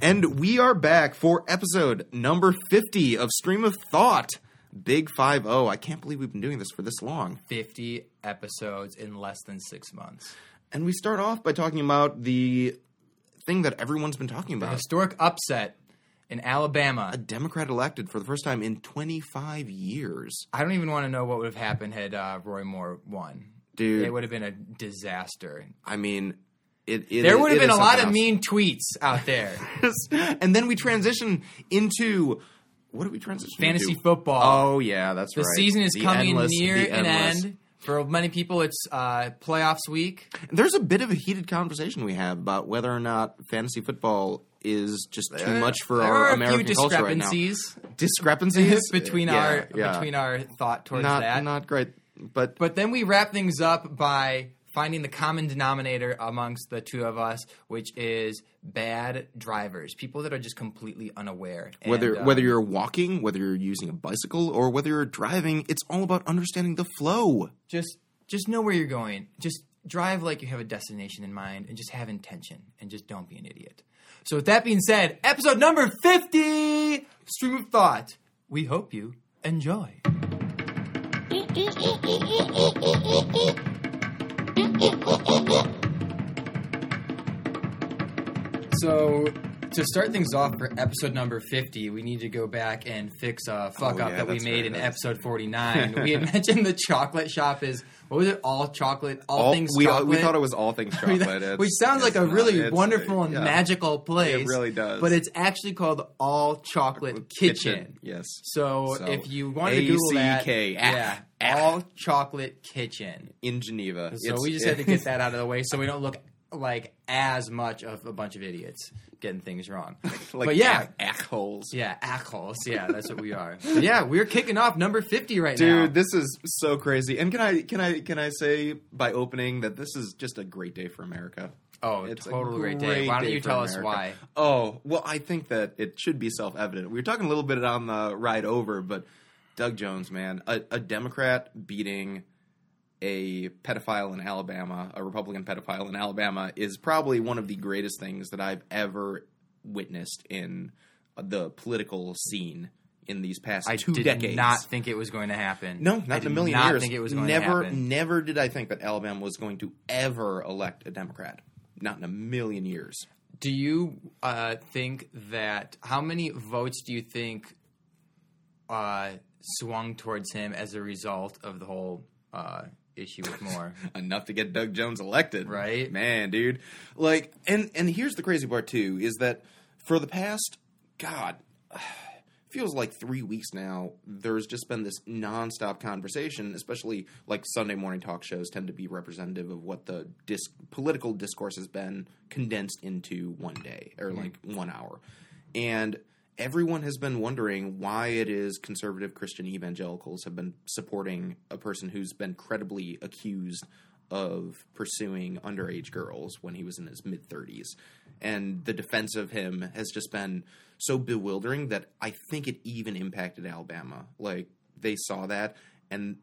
And we are back for episode number 50 of Stream of Thought. Big 5 0. I can't believe we've been doing this for this long. 50 episodes in less than six months. And we start off by talking about the thing that everyone's been talking about. Historic upset in Alabama. A Democrat elected for the first time in 25 years. I don't even want to know what would have happened had uh, Roy Moore won. Dude. It would have been a disaster. I mean, it, it There would have been a lot of else. mean tweets out there. and then we transition into what did we transition Fantasy into? football. Oh yeah, that's the right. The season is The coming endless- near an end. For many people, it's uh, playoffs week. There's a bit of a heated conversation we have about whether or not fantasy football is just too much for our American culture right now. discrepancies Discrepancies between Yeah, our yeah. between our thought towards not that. not great, but But then we wrap things up by finding the common denominator amongst the two of us, which is bad drivers, people that are just completely unaware. And, whether um, whether you're walking, whether you're using a bicycle, or whether you're driving, it's all about understanding the flow. just just know where you're going, just drive like you have a destination in mind, and just have intention, and just don't be an idiot. So, with that being said, episode number fifty, stream of thought. We hope you enjoy. So, to start things off for episode number 50, we need to go back and fix a fuck Oh, up yeah, that we made right, in episode 49. we had mentioned the chocolate shop is, what was it? All chocolate, all, All, things we chocolate. we thought it was all things chocolate, It's- Which sounds like a not. really wonderful and yeah. magical place. It really does. But it's actually called All Chocolate Kitchen. Yes. So, So, if you want to Google that, A-C-K, ah, yeah, ah. All Chocolate Kitchen. in Geneva. So It's- we just had to get that out of the way, so we don't look like as much of a bunch of idiots getting things wrong. like but yeah, ack holes. yeah, assholes. Yeah, that's what we are. But yeah, we're kicking off number fifty right now. Dude, this is so crazy. And can I can I can I say by opening that this is just a great day for America. oh, It's a totally great day. Why don't day you tell us why? Oh, well, I think that it should be self evident. We were talking a little bit on the ride over, but Doug Jones, man, a, a Democrat beating a pedophile in Alabama, a Republican pedophile in Alabama, is probably one of the greatest things that I've ever witnessed in the political scene in these past I two did decades. not think it was going to happen. No, I not in a million not years. Think it was going never, to happen. never did I think that Alabama was going to ever elect a Democrat. Not in a million years. Do you uh, think that how many votes do you think uh, swung towards him as a result of the whole uh, issue with Moore? enough to get Doug Jones elected. Right. Man, dude. Like and and here's the crazy part too is that for the past god feels like 3 weeks now there's just been this nonstop conversation especially like Sunday morning talk shows tend to be representative of what the dis- political discourse has been condensed into one day or like 1 hour. And everyone has been wondering why it is conservative Christian evangelicals have been supporting a person who's been credibly accused of pursuing underage girls when he was in his mid 30s. And the defense of him has just been so bewildering that I think it even impacted Alabama. Like, they saw that, and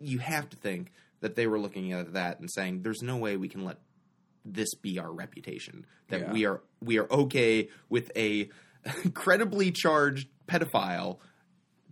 you have to think that they were looking at that and saying, there's no way we can let this be our reputation that Yeah. we are we are okay with a incredibly charged pedophile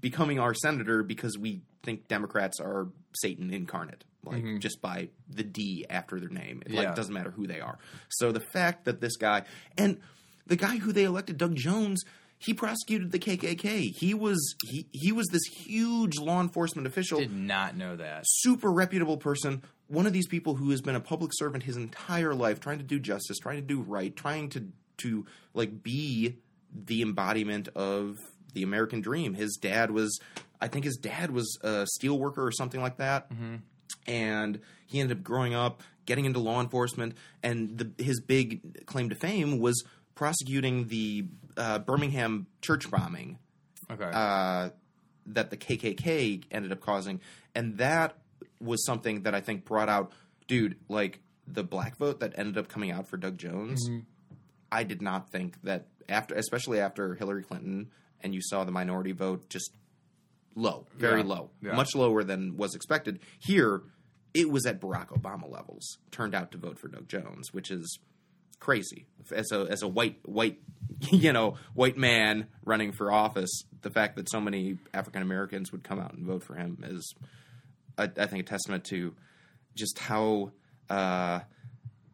becoming our senator because we think Democrats are Satan incarnate, like mm-hmm. just by the D after their name. It like doesn't matter who they are. So the fact that this guy and the guy who they elected, Doug Jones, he prosecuted the KKK. He was he he was this huge law enforcement official Did not know that. super reputable person, one of these people who has been a public servant his entire life, trying to do justice, trying to do right, trying to to like be the embodiment of the American dream. His dad was, I think, his dad was a steel worker or something like that, and he ended up growing up, getting into law enforcement, and the, his big claim to fame was prosecuting the uh, Birmingham church bombing Okay. uh, that the KKK ended up causing, and that was something that I think brought out, dude, like the black vote that ended up coming out for Doug Jones. I did not think that after, especially after Hillary Clinton, and you saw the minority vote just low, very Yeah. low, Yeah. much lower than was expected. Here, it was at Barack Obama levels. Turned out to vote for Doug Jones, which is crazy as a as a white white you know white man running for office. The fact that so many African Americans would come out and vote for him is, I, I think, a testament to just how uh,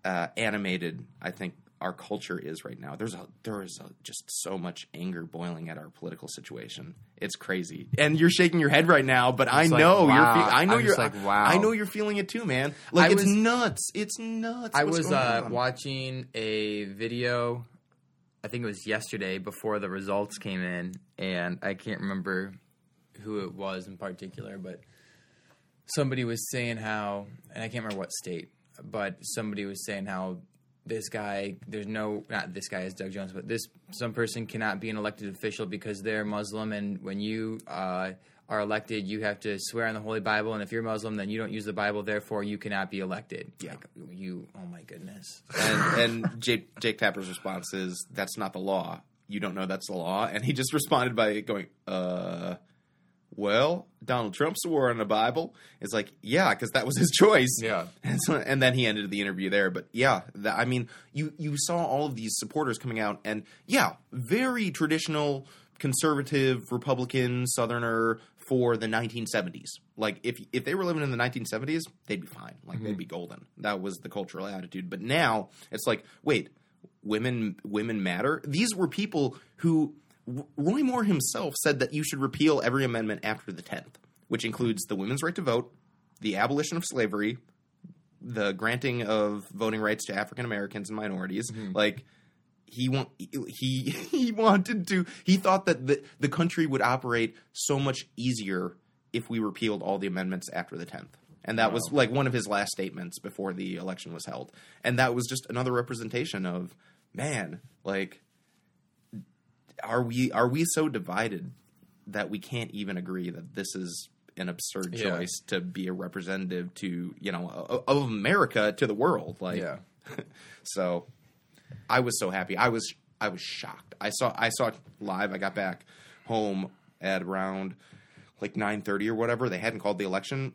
uh, animated I think our culture is right now. There's a there is a, just so much anger boiling at our political situation. It's crazy, and you're shaking your head right now. But I It's like, know you're. wow. Fe- I know I'm you're. like, wow. I know you're feeling it too, man. Like I it's was- nuts. It's nuts. I What's was uh, watching a video. I think it was yesterday before the results came in, and I can't remember who it was in particular, but somebody was saying how, and I can't remember what state, but somebody was saying how this guy, there's no, not this guy is Doug Jones, but this some person cannot be an elected official because they're Muslim, and when you uh, are elected, you have to swear on the Holy Bible, and if you're Muslim, then you don't use the Bible, therefore you cannot be elected. Yeah. Like, you, oh my goodness. and, and Jake, Jake Tapper's response is, "That's not the law. You don't know that's the law." And he just responded by going, "Uh, well, Donald Trump swore on the Bible." It's like, yeah, because that was his choice. Yeah. And, so, and then he ended the interview there. But yeah, that, I mean, you you saw all of these supporters coming out, and yeah, very traditional conservative Republican Southerner for the 1970s. Like if if they were living in the 1970s, they'd be fine. Like they'd mm-hmm. be golden. That was the cultural attitude. But now it's like, wait, women women matter. These were people who Roy Moore himself said that you should repeal every amendment after the 10th, which includes the women's right to vote, the abolition of slavery, the granting of voting rights to African Americans and minorities. Mm-hmm. Like he want he he wanted to he thought that the the country would operate so much easier if we repealed all the amendments after the 10th. And that was like one of his last statements before the election was held. And that was just another representation of man, like are we are we so divided that we can't even agree that this is an absurd Yeah. choice to be a representative to you know of America to the world? Like Yeah. so I was so happy. I was I was shocked. I saw I saw it live I got back home at around like 9:30 or whatever. They hadn't called the election.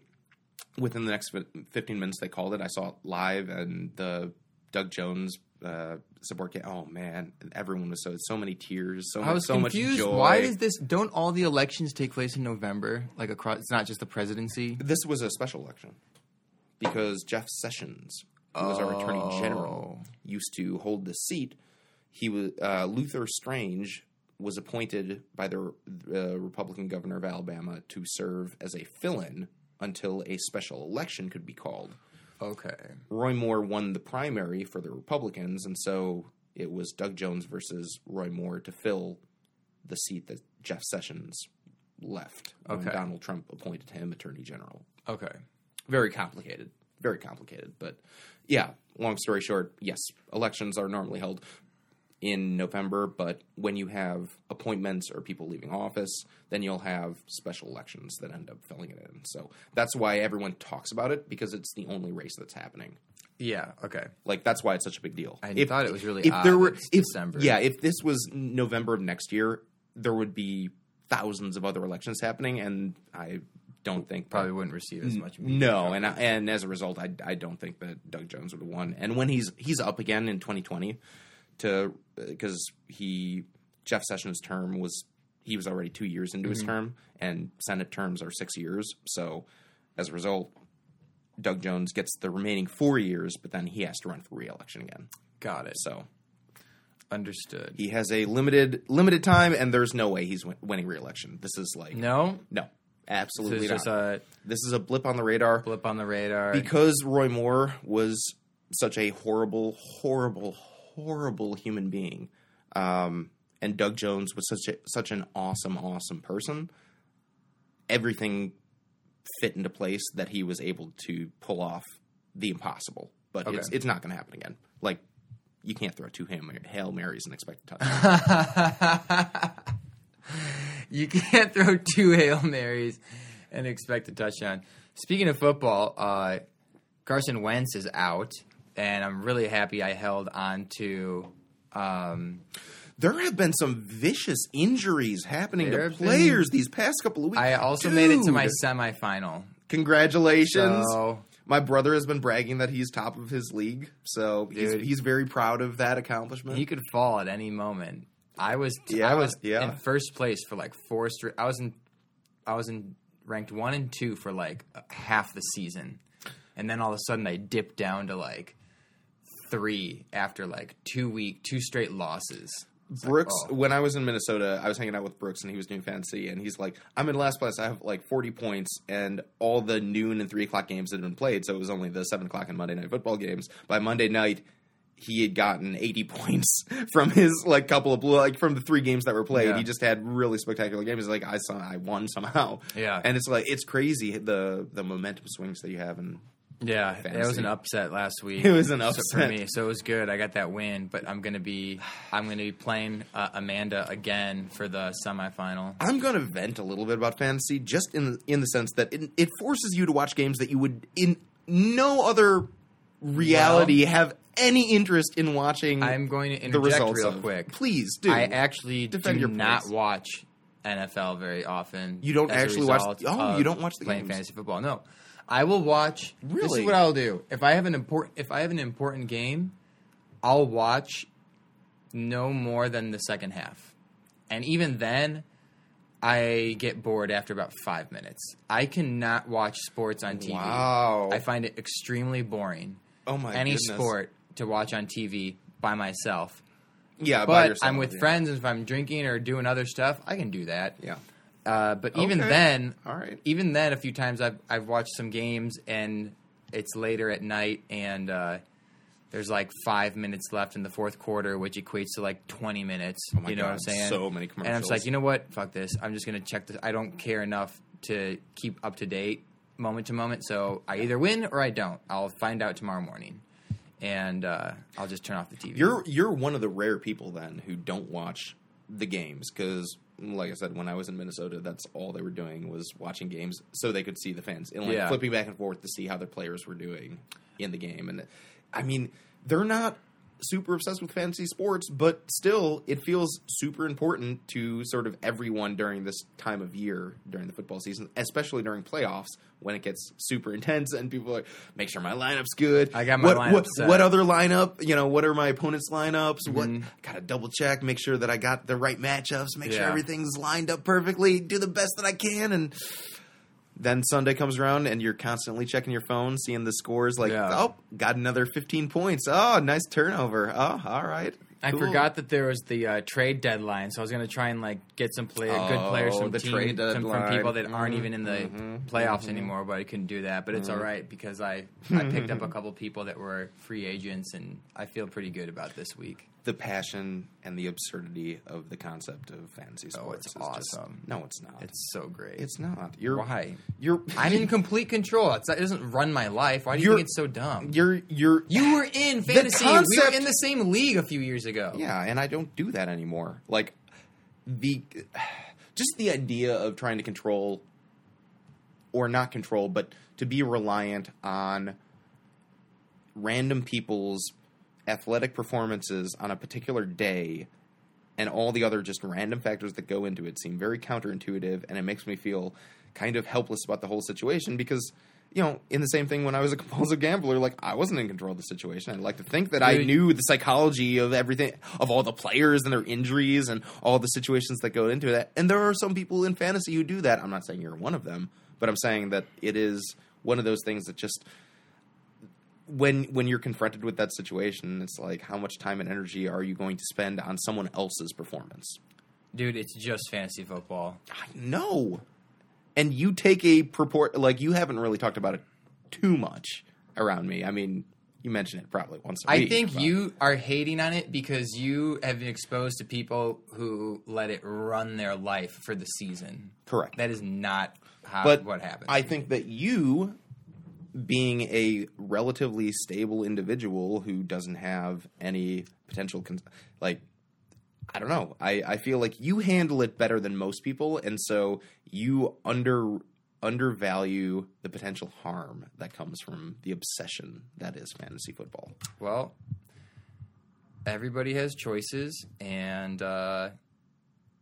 Within the next 15 minutes they called it. I saw it live and the Doug Jones uh, support came. Oh man, everyone was so so many tears, so I was so much confused. joy. Why does this? Don't all the elections take place in November? Like across, it's not just the presidency. this was a special election because Jeff Sessions, who was our attorney general, Oh. used to hold the seat. He was uh, Luther Strange was appointed by the uh, Republican governor of Alabama to serve as a fill-in until a special election could be called. Okay. Roy Moore won the primary for the Republicans, and so it was Doug Jones versus Roy Moore to fill the seat that Jeff Sessions left when Okay. Donald Trump appointed him attorney general. Okay. Very complicated. Very complicated. But yeah, long story short, yes, elections are normally held in November, but when you have appointments or people leaving office, then you'll have special elections that end up filling it in. So that's why everyone talks about it because it's the only race that's happening. Yeah. Okay. Like that's why it's such a big deal. I thought it was really if there were if, December. Yeah, if this was November of next year, there would be thousands of other elections happening, and I don't think that- Probably wouldn't receive as much. media no, coverage. and I, and as a result, I, I don't think that Doug Jones would have won. And when he's he's up again in 2020 to because he Jeff Sessions' term was he was already two years into his Mm-hmm. term, and Senate terms are six years. So as a result, Doug Jones gets the remaining four years, but then he has to run for reelection again. got it. So Understood. he has a limited limited time, and there's no way he's win- winning reelection. This is like No. no, So absolutely not. just a this is a blip on the radar. blip on the radar. because Roy Moore was such a horrible, horrible, horrible human being, um, and Doug Jones was such a, such an awesome, awesome person. Everything fit into place that he was able to pull off the impossible, but it's Okay. it's not going to happen again. Like you can't throw two hail, hail marys and expect a touchdown. you can't throw two hail marys and expect a touchdown. Speaking of football, uh, Carson Wentz is out, and I'm really happy I held on to. Um, there have been some vicious injuries happening to have been- players these past couple of weeks. I also made it to my semifinal. Congratulations. So My brother has been bragging that he's top of his league, so he's, Dude. he's very proud of that accomplishment. he could fall at any moment. I was Yeah, I was yeah. in first place for like four straight. I was in I was in ranked one and two for like half the season, and then all of a sudden I dipped down to like three after like two week two straight losses. It's like, Brooks, oh. when I was in Minnesota, I was hanging out with Brooks and he was doing fantasy, and he's like, "I'm in last place. I have like 40 points, and all the noon and three o'clock games had been played, so it was only the seven o'clock and Monday night football games. By Monday night, he had gotten 80 points from his like couple of blue, like from the three games that were played. Yeah. He just had really spectacular games. He's like, I saw, I won somehow. Yeah. and it's like it's crazy the the momentum swings that you have, and Yeah, it was an upset last week. It was an so- for me, so it was good. I got that win, but I'm gonna be I'm gonna be playing uh, Amanda again for the semifinal. I'm going to vent a little bit about fantasy, just in the, in the sense that it, it forces you to watch games that you would, in no other reality, have any interest in watching. I'm going to the interject results real of. quick. Please do. I actually Defend do your not place. watch NFL very often. You don't actually watch- oh, you don't watch the playing games. fantasy football. No, I will watch. Really? This is what I'll do. If I have an important, if I have an important game, I'll watch no more than the second half, and even then, I get bored after about five minutes. I cannot watch sports on TV. Wow. I find it extremely boring. oh my Any goodness. sport to watch on TV by myself. yeah, by But yourself, I'm with yeah. friends, and if I'm drinking or doing other stuff, I can do that. Yeah. Uh, but even Okay. then, All right. even then, a few times I've I've watched some games and it's later at night and uh, there's like five minutes left in the fourth quarter, which equates to like 20 minutes. Oh you know what I'm saying? so many commercials. And I'm just like, you know what? Fuck this. I'm just gonna check this. I don't care enough to keep up to date moment to moment. So I either win or I don't. I'll find out tomorrow morning, and uh, I'll just turn off the TV. You're you're one of the rare people then who don't watch the games because, like I said, when I was in Minnesota, that's all they were doing was watching games so they could see the fans and like Yeah. flipping back and forth to see how their players were doing in the game. And I mean, they're not super obsessed with fantasy sports, but still, it feels super important to sort of everyone during this time of year during the football season, especially during playoffs when it gets super intense and people are like, make sure my lineup's good. I got my what, lineup what, set. what other lineup? You know, what are my opponent's lineups? What Mhm. gotta double check, make sure that I got the right matchups, make sure everything's lined up perfectly, do the best that I can, and then Sunday comes around and you're constantly checking your phone, seeing the scores. Like, Yeah. oh, got another 15 points. Oh, nice turnover. Oh, all right. I Cool. forgot that there was the uh, trade deadline, so I was going to try and like get some play- good players Oh, from the team, trade some, from people that aren't Mhm, even in the mhm, playoffs anymore. But I couldn't do that. But it's Mm-hmm. all right because I I picked up a couple people that were free agents, and I feel pretty good about this week. The passion and the absurdity of the concept of fantasy Oh, sports. it's is just- awesome. no, it's not. It's so great. it's not. You're why You're. I'm in complete control. It's, it doesn't run my life. Why do you think it's so dumb? You're. You're. You were in fantasy. we were in the same league a few years ago. Yeah, and I don't do that anymore. Like the just the idea of trying to control or not control, but to be reliant on random people's athletic performances on a particular day and all the other just random factors that go into it seem very counterintuitive and it makes me feel kind of helpless about the whole situation because you know in the same thing when i was a compulsive gambler like i wasn't in control of the situation. I'd like to think that i knew the psychology of everything of all the players and their injuries and all the situations that go into that. And there are some people in fantasy who do that. I'm not saying you're one of them but i'm saying that it is one of those things that just when when you're confronted with that situation, it's like how much time and energy are you going to spend on someone else's performance? Dude, it's just fantasy football. I know. And you take a purport like you haven't really talked about it too much around me. I mean, you mention it probably once a I week. I think but- you are hating on it because you have been exposed to people who let it run their life for the season. correct. That is not how but what happened. I think that you being a relatively stable individual who doesn't have any potential like I don't know. I, I feel like you handle it better than most people, and so you under undervalue the potential harm that comes from the obsession that is fantasy football. well, everybody has choices, and uh,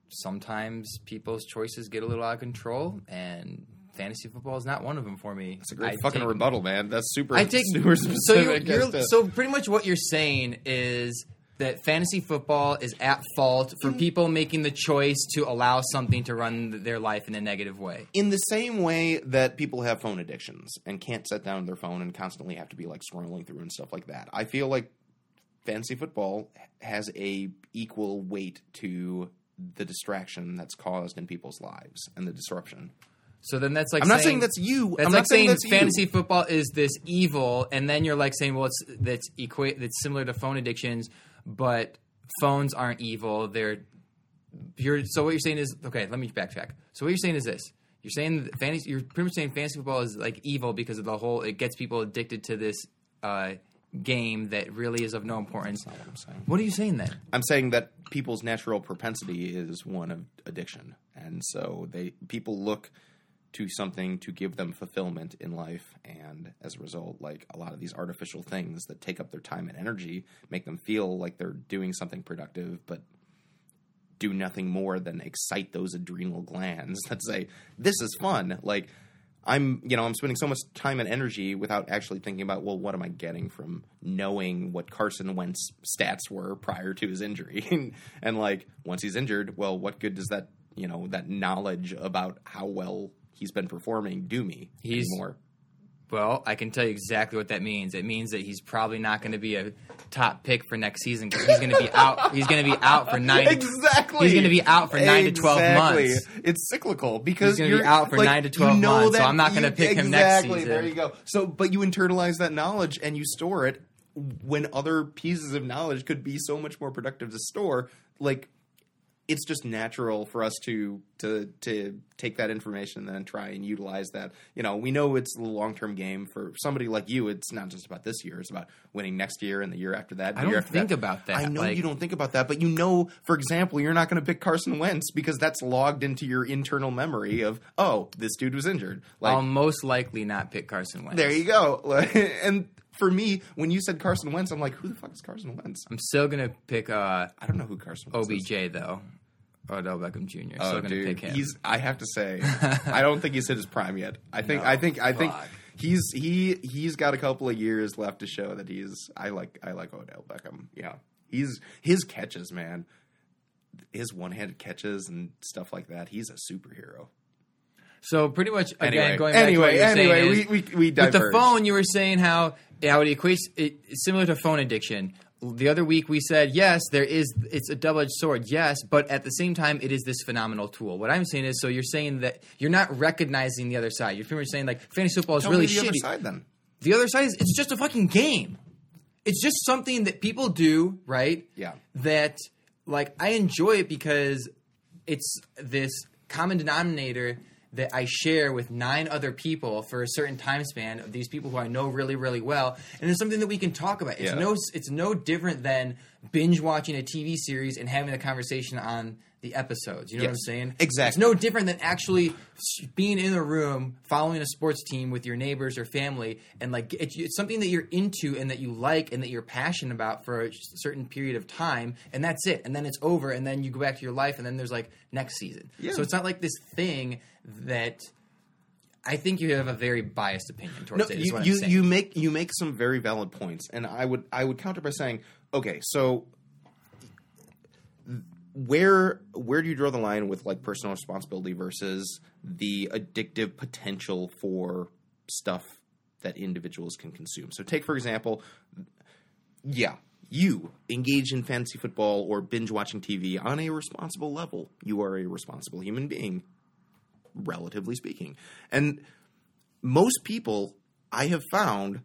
sometimes people's choices get a little out of control, and fantasy football is not one of them for me. It's a great I fucking take- rebuttal, man. That's super. I take super so specific. you're, as to- so pretty much what you're saying is that fantasy football is at fault for people making the choice to allow something to run their life in a negative way. in the same way that people have phone addictions and can't set down their phone and constantly have to be like scrolling through and stuff like that. I feel like fantasy football has a equal weight to the distraction that's caused in people's lives and the disruption. So then that's like I'm not saying that's you. That's I'm like not saying saying that's you. fantasy football is this evil, and then you're like saying, well, it's that's equate that's similar to phone addictions, but phones aren't evil. They're you're so what you're saying is okay. Let me backtrack. So what you're saying is this: you're saying that fantasy. You're pretty much saying fantasy football is like evil because of the whole. It gets people addicted to this uh, game that really is of no importance. That's not what I'm saying. What are you saying then? I'm saying that people's natural propensity is one of addiction, and so they people look to something to give them fulfillment in life, and as a result, like a lot of these artificial things that take up their time and energy make them feel like they're doing something productive, but do nothing more than excite those adrenal glands that say this is fun. Like i'm you know i'm spending so much time and energy without actually thinking about well what am i getting from knowing what carson wentz stats were prior to his injury? And, like once he's injured well what good does that you know that knowledge about how well he's been performing do me He's- anymore Well, I can tell you exactly what that means. It means that he's probably not going to be a top pick for next season because he's going to be out. He's going to be out for nine. exactly He's going to be out for nine to twelve months. It's cyclical because He's gonna be you're out for like, nine to 12 you know months, so I'm not gonna you- pick him next exactly, season. There you go. So, but you internalize that knowledge and you store it when other pieces of knowledge could be so much more productive to store. Like it's just natural for us to to to take that information and then try and utilize that. You know, we know it's the long term game for somebody like you. It's not just about this year; it's about winning next year and the year after that. I don't think that. about that. I know Like- you don't think about that, but you know, for example, you're not going to pick Carson Wentz because that's logged into your internal memory of oh, this dude was injured. Like I'll most likely not pick Carson Wentz. there you go. And for me, when you said Carson Wentz, I'm like, who the fuck is Carson Wentz? I'm still going to pick uh, I don't know who Carson Wentz is. OBJ though. Odell Beckham Jr. Oh, still going to dude, pick him. he's. I have to say, I don't think he's hit his prime yet. I think. I think. I think fuck. he's he he's got a couple of years left to show that he's. I like. I like Odell Beckham. Yeah, he's his catches, man. His one-handed catches and stuff like that. He's a superhero. So pretty much again Anyway, going back to what anyway, you're saying anyway, is- we we we With the phone, you were saying how how it equates it, similar to phone addiction. The other week we said yes, there is it's a double edged sword, yes, but at the same time it is this phenomenal tool. What I'm saying is, so you're saying that you're not recognizing the other side. You're pretty much saying like fantasy football is Tell really me the shitty. other side then. The other side is it's just a fucking game. It's just something that people do, right? Yeah. That like I enjoy it because it's this common denominator that I share with nine other people for a certain time span of these people who I know really, really well, and it's something that we can talk about. It's Yeah. no, it's no different than binge watching a TV series and having a conversation on the episodes. You know what I'm saying? Exactly. It's no different than actually being in a room following a sports team with your neighbors or family and like it's, it's something that you're into and that you like and that you're passionate about for a certain period of time and that's it and then it's over and then you go back to your life and then there's like next season Yeah. so it's not like this thing that I think you have a very biased opinion towards No, it. you you, you make you make some very valid points, and I would I would counter by saying, okay, so where where do you draw the line with like personal responsibility versus the addictive potential for stuff that individuals can consume? So take for example, yeah, you engage in fantasy football or binge watching TV on a responsible level. You are a responsible human being, relatively speaking, and most people I have found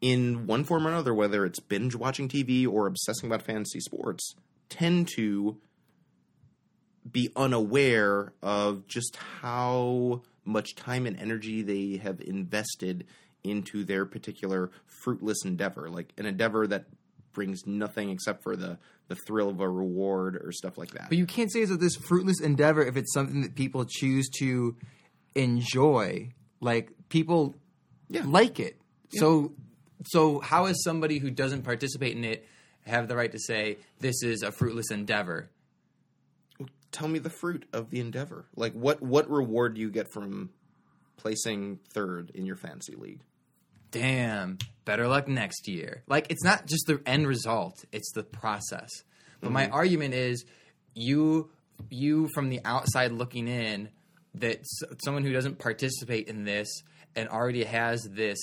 in one form or another, whether it's binge watching TV or obsessing about fantasy sports, tend to be unaware of just how much time and energy they have invested into their particular fruitless endeavor, like an endeavor that brings nothing except for the the thrill of a reward or stuff like that. But you can't say it's this fruitless endeavor if it's something that people choose to enjoy. Like people Yeah. like it. So so how is somebody who doesn't participate in it have the right to say this is a fruitless endeavor? Tell me the fruit of the endeavor. Like what what reward do you get from placing third in your fantasy league? damn, better luck next year. Like it's not just the end result; it's the process. But my argument is, you you from the outside looking in, that s- someone who doesn't participate in this and already has this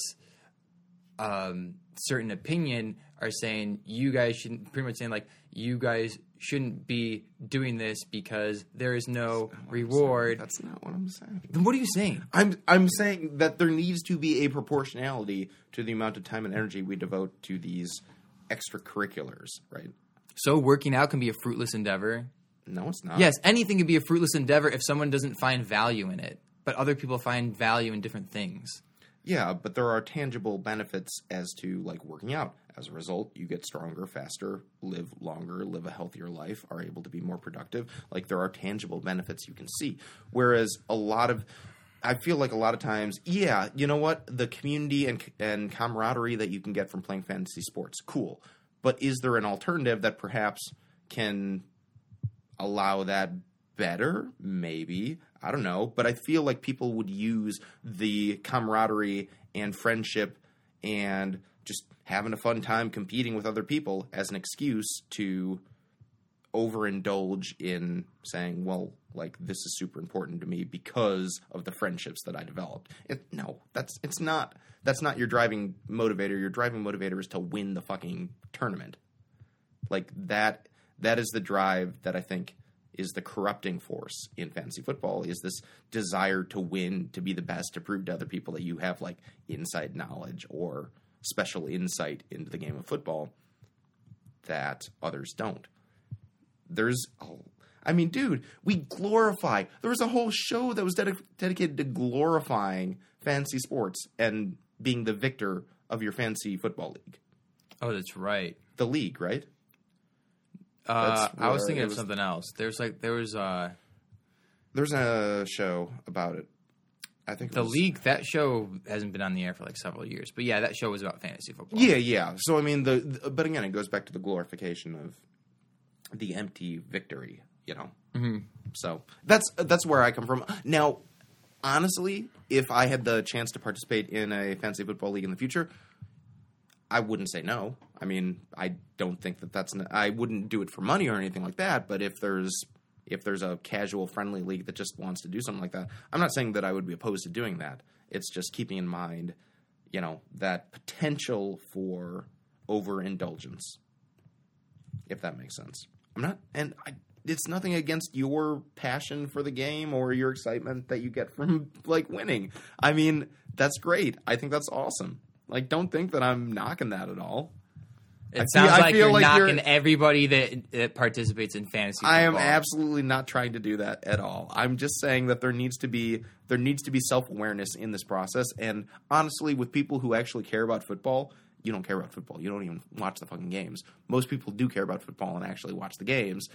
um, certain opinion are saying you guys shouldn't pretty much saying like you guys shouldn't be doing this because there is no reward. That's not what I'm saying. Then what are you saying? I'm I'm saying that there needs to be a proportionality to the amount of time and energy we devote to these extracurriculars, right? So working out can be a fruitless endeavor. No, it's not. Yes, anything can be a fruitless endeavor if someone doesn't find value in it. But other people find value in different things. Yeah, but there are tangible benefits as to like working out. As a result, you get stronger, faster, live longer, live a healthier life, are able to be more productive. Like there are tangible benefits you can see. Whereas a lot of I feel like a lot of times, yeah, you know what? The community and and camaraderie that you can get from playing fantasy sports, cool. But is there an alternative that perhaps can allow that better? Maybe. I don't know. But I feel like people would use the camaraderie and friendship and just having a fun time competing with other people as an excuse to overindulge in saying, well, like this is super important to me because of the friendships that I developed. It, no, that's it's not that's not your driving motivator. Your driving motivator is to win the fucking tournament. Like that that is the drive that I think is the corrupting force in fantasy football is this desire to win, to be the best, to prove to other people that you have like inside knowledge or special insight into the game of football that others don't. There's oh, I mean, dude, we glorify. There was a whole show that was dedi- dedicated to glorifying fantasy sports and being the victor of your fantasy football league. Oh, that's right. The league, right? Uh, I was thinking of was- something else. There's like there was uh There's a show about it. I think the was- league. That show hasn't been on the air for like several years. But yeah, that show was about fantasy football. Yeah, yeah. So I mean, the, the but again, it goes back to the glorification of the empty victory. You know. Mm-hmm. So that's that's where I come from. Now, honestly, if I had the chance to participate in a fantasy football league in the future, I wouldn't say no. I mean, I don't think that that's. I wouldn't do it for money or anything like that. But if there's if there's a casual friendly league that just wants to do something like that, I'm not saying that I would be opposed to doing that. It's just keeping in mind, you know, that potential for overindulgence. If that makes sense. I'm not, and I, it's nothing against your passion for the game or your excitement that you get from like winning. I mean, that's great. I think that's awesome. Like, don't think that I'm knocking that at all. It I sounds feel- like feel you're like knocking you're- everybody that, that participates in fantasy. I am absolutely not trying to do that at all. I'm just saying that there needs to be there needs to be self awareness in this process. And honestly, with people who actually care about football, you don't care about football. You don't even watch the fucking games. Most people do care about football and actually watch the games.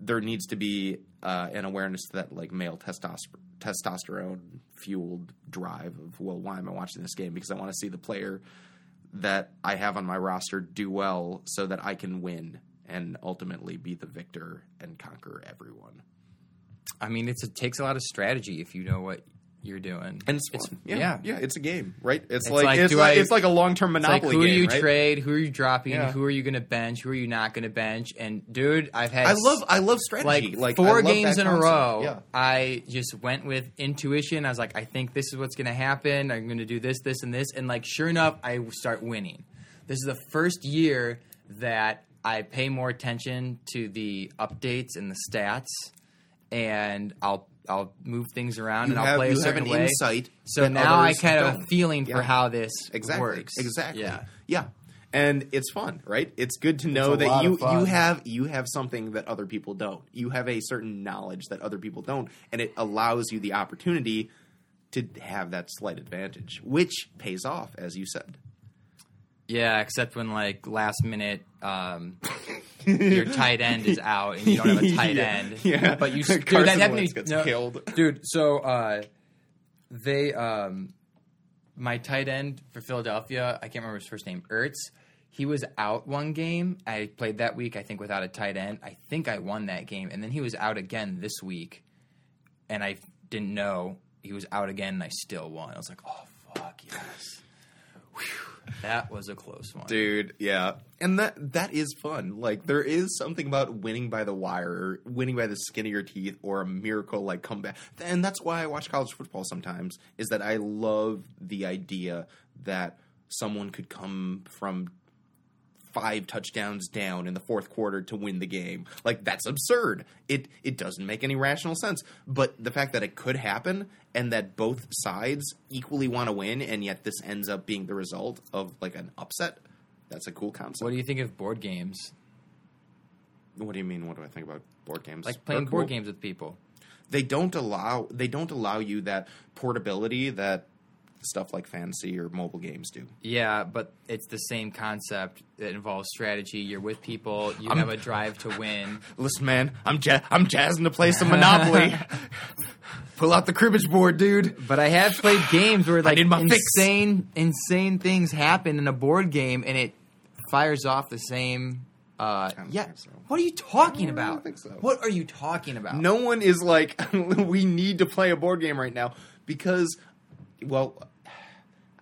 There needs to be uh, an awareness that like male testosterone testosterone fueled drive of well, why am I watching this game? Because I want to see the player that I have on my roster do well so that I can win and ultimately be the victor and conquer everyone. I mean, it takes a lot of strategy if you know what you're doing. And it's fun. yeah, yeah. yeah, it's a game, right? It's, It's like, like, it's do like I- it's like a long term It's like monopoly who game, do you right? trade? Who are you dropping? Yeah. Who are you going to bench? Who are you not going to bench? And dude, I've had I love I love strategy. like, Like, four games in a row. Yeah. I just went with intuition. I was like, I think this is what's going to happen. I'm going to do this, this, and this. And like, sure enough, I start winning. This is the first year that I pay more attention to the updates and the stats, and I'll I'll move things around You and I'll have- play a certain an way. insight So now I kind of have a feeling for how this exactly. works. exactly. Yeah. yeah. And it's fun right? It's good to know that you you have you have something that other people don't. You have a certain knowledge that other people don't and it allows you the opportunity to have that slight advantage which pays off as you said. Yeah, except when like last minute um, your tight end is out and you don't have a tight Yeah, end. yeah. but you Carson dude, that happened Wentz gets no, killed. dude. So uh, they um, my tight end for Philadelphia, I can't remember his first name, Ertz. He was out one game. I played that week, I think, without a tight end. I think I won that game, and then he was out again this week, and I didn't know he was out again, and I still won. I was like, oh fuck yes. That was a close one. dude yeah. And that that is fun. Like there is something about winning by the wire or winning by the skin of your teeth or a miracle like comeback. And that's why i watch college football sometimes is that i love the idea that someone could come from five touchdowns down in the fourth quarter to win the game like that's absurd it it doesn't make any rational sense but the fact that it could happen and that both sides equally want to win and yet this ends up being the result of like an upset that's a cool concept What do you think of board games? what do you mean what do i think about board games Like playing They're board cool. games with people. they don't allow they don't allow you that portability that stuff like fantasy or mobile games do Yeah, but it's the same concept. It involves strategy. You're with people. You I'm- have a drive to win. Listen, man, I'm ja- I'm jazzing to play some Monopoly. Pull out the cribbage board, dude. But I have played games where like my fix. insane, insane things happen in a board game, and it fires off the same. Uh, yeah. so. What are you talking don't about? so. What are you talking about? No one is like, we need to play a board game right now because, well,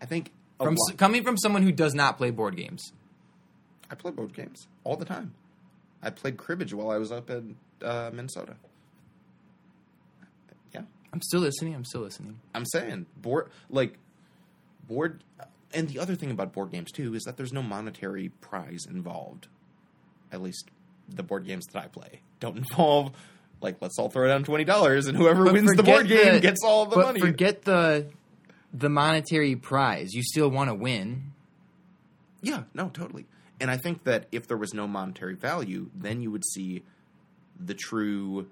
I think From s- coming from someone who does not play board games. I play board games all the time. I played cribbage while I was up in uh, Minnesota. Yeah, I'm still listening. I'm still listening. I'm saying board like board. And the other thing about board games too is that there's no monetary prize involved. At least the board games that I play don't involve like let's all throw down twenty dollars and whoever But wins the board game the- gets all the but money. forget the the monetary prize. You still want to win. Yeah, no, totally. And I think that if there was no monetary value, then you would see the true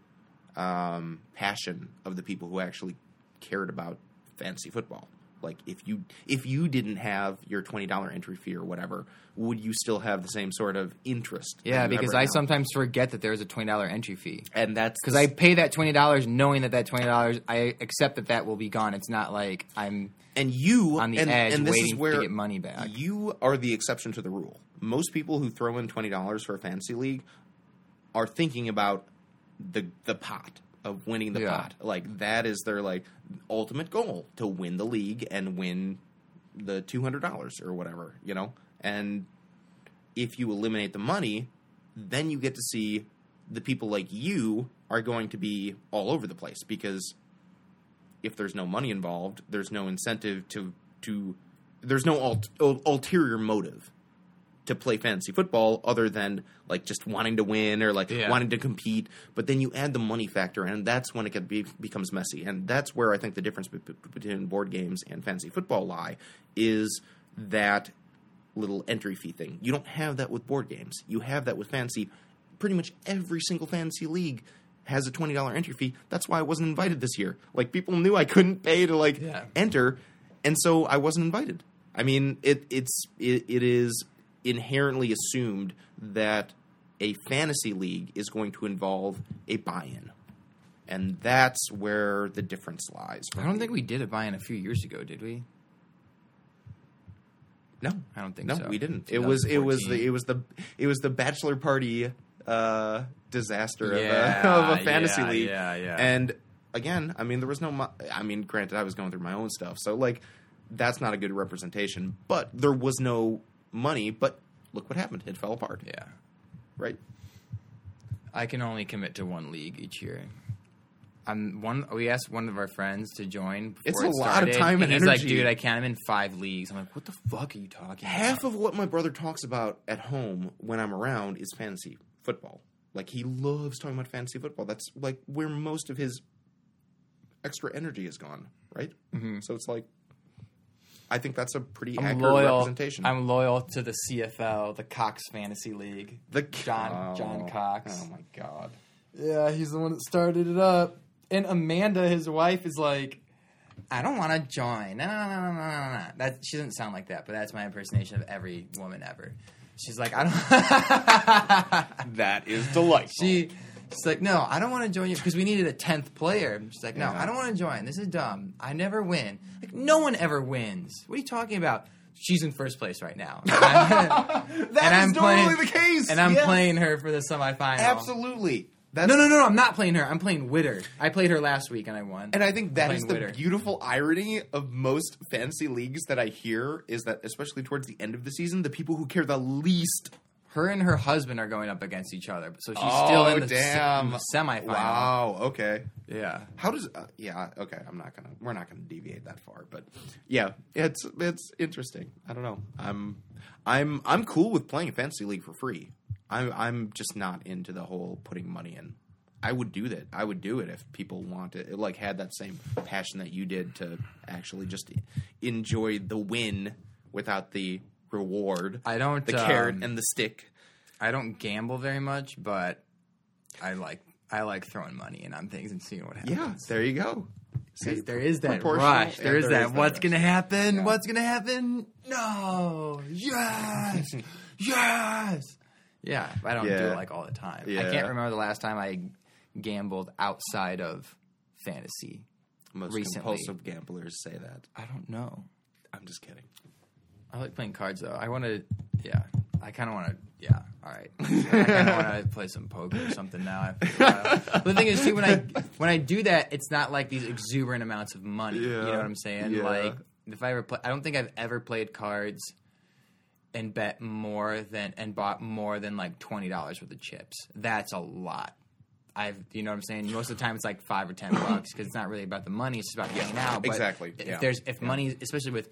um, passion of the people who actually cared about fantasy football. Like if you if you didn't have your twenty dollar entry fee or whatever, would you still have the same sort of interest? Yeah, because I now? sometimes forget that there's a twenty dollar entry fee. and that's Because I pay that twenty dollars knowing that that twenty dollars, I accept that that will be gone. It's not like I'm and you on the and, edge and this waiting is where to get money back. You are the exception to the rule. Most people who throw in twenty dollars for a fantasy league are thinking about the the pot of winning the Yeah. pot. Like that is their like ultimate goal to win the league and win the two hundred dollars or whatever, you know? And if you eliminate the money, then you get to see the people like you are going to be all over the place because if there's no money involved, there's no incentive to to there's no ul- ulterior motive to play fantasy football other than like just wanting to win or like Yeah. wanting to compete. But then you add the money factor, and that's when it be, becomes messy. And that's where I think the difference be- be- between board games and fantasy football lie is that little entry fee thing. You don't have that with board games. You have that with fantasy. Pretty much every single fantasy league has a twenty dollar entry fee. That's why I wasn't invited this year. Like people knew I couldn't pay to like Yeah. enter, and so I wasn't invited. I mean, it it's it, it is inherently assumed that a fantasy league is going to involve a buy-in, and that's where the difference lies. I don't think we did a buy-in a few years ago, did we? No, I don't think no, so. we didn't. It was it was the it was the it was the bachelor party uh, disaster Yeah, of, a, of a fantasy yeah, league. yeah, yeah. And again, I mean, there was no. Mo- I mean, granted, I was going through my own stuff, so like that's not a good representation. But there was no money. But look what happened. It fell apart. Yeah. Right. I can only commit to one league each year. I'm one. We asked one of our friends to join. Before It's it a lot of time and he's like, "Dude, I can't. I'm in five leagues." I'm like, "What the fuck are you talking?" Half about? of what my brother talks about at home when I'm around is fantasy football. Like he loves talking about fantasy football. That's like where most of his extra energy is gone, right? Mm-hmm. So it's like, I think that's a pretty I'm accurate loyal. representation. I'm loyal to the CFL, the Cox Fantasy League. the John- John Cox. Oh my god! Yeah, he's the one that started it up. And Amanda, his wife, is like, I don't want to join. No, no, no, no, no, no, no. That she doesn't sound like that, but that's my impersonation of every woman ever. She's like, I don't. That is delightful. she, she's like, no, I don't want to join you because we needed a tenth player. She's like, no, Yeah. I don't want to join. This is dumb. I never win. Like, no one ever wins. What are you talking about? She's in first place right now. that is I'm normally playing- the case, and I'm Yes. playing her for the semifinal. Absolutely. That's, no, no, no, no. I'm not playing her. I'm playing Witter. I played her last week and I won. And I think that is the Witter. beautiful irony of most fantasy leagues that I hear is that, especially towards the end of the season, the people who care the least. Her and her husband are going up against each other, so she's Oh, still in the, se- damn. the semifinal. Wow. Okay. Yeah. How does? Uh, yeah. Okay. I'm not gonna. We're not gonna deviate that far. But yeah, it's it's interesting. I don't know. I'm I'm I'm cool with playing a fantasy league for free. I'm I'm just not into the whole putting money in. I would do that. I would do it if people wanted, like, had that same passion that you did to actually just enjoy the win without the reward, I don't. the carrot um, and the stick. I don't gamble very much, but I like I like throwing money in on things and seeing what happens. Yeah, there you go. Because there is that rush. There and there that. is that What's gonna happen? Yeah. What's gonna happen? No. Yes. yes. Yeah, I don't do it like all the time. I can't remember the last time I gambled outside of fantasy. Most recently. compulsive gamblers say that. I don't know. I'm just kidding. I like playing cards though. I want to. Yeah, I kind of want to. Yeah, all right. I kind of want to play some poker or something now. After a while. But the thing is, too, when I when I do that, it's not like these exuberant amounts of money. You know what I'm saying? Yeah. Like if I ever play, I don't think I've ever played cards and bet more than and bought more than like twenty dollars worth of chips. That's a lot. I've, you know what I'm saying. Most of the time, it's like five or ten bucks because it's not really about the money; it's just about getting out. But Exactly, If yeah. there's if money, especially with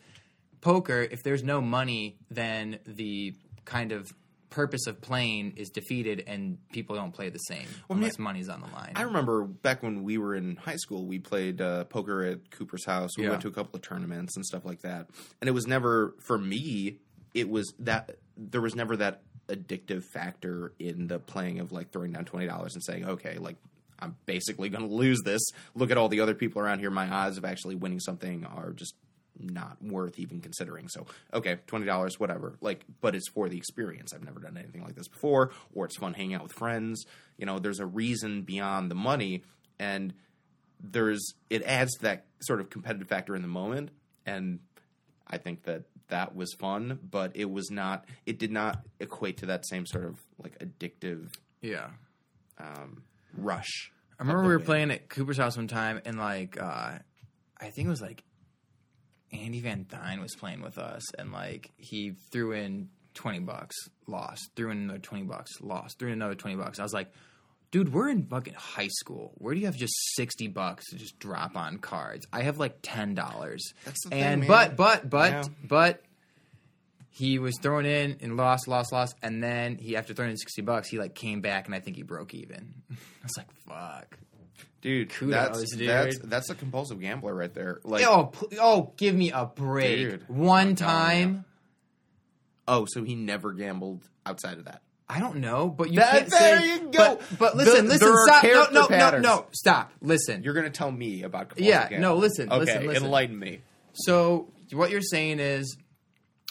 poker, if there's no money, then the kind of purpose of playing is defeated, and people don't play the same unless money's on the line. I remember back when we were in high school, we played uh, poker at Cooper's house. We Yeah. went to a couple of tournaments and stuff like that. And it was never for me. It was that there was never that addictive factor in the playing of like throwing down twenty dollars and saying, okay, like I'm basically going to lose this. Look at all the other people around here. My odds of actually winning something are just not worth even considering. So, okay, twenty dollars, whatever. Like, but it's for the experience. I've never done anything like this before, or it's fun hanging out with friends. You know, there's a reason beyond the money, and there's it adds to that sort of competitive factor in the moment. And I think that that was fun, but it was not. It did not equate to that same sort of like addictive yeah. um, rush. I remember we were playing at Cooper's house one time, and like, uh, I think it was like Andy Van Dyne was playing with us, and like he threw in twenty bucks, lost. Threw in another twenty bucks, lost. Threw in another twenty bucks. I was like, dude, we're in fucking high school. Where do you have just sixty bucks to just drop on cards? I have like ten dollars. That's the thing, and man. but but but Yeah. but he was thrown in and lost, lost, lost, and then he after throwing in sixty bucks, he like came back and I think he broke even. I was like, fuck. Dude, Kudos, that's, dude. that's that's a compulsive gambler right there. Like, oh, pl- oh, give me a break. Dude, One time, oh, so he never gambled outside of that. I don't know, but you That- can't there say. you go. But, but listen, The- listen, stop. No, no, no, no, stop. Listen. You're gonna tell me about compulsive Yeah, gambling. no, listen, Okay, listen, listen. enlighten me. So what you're saying is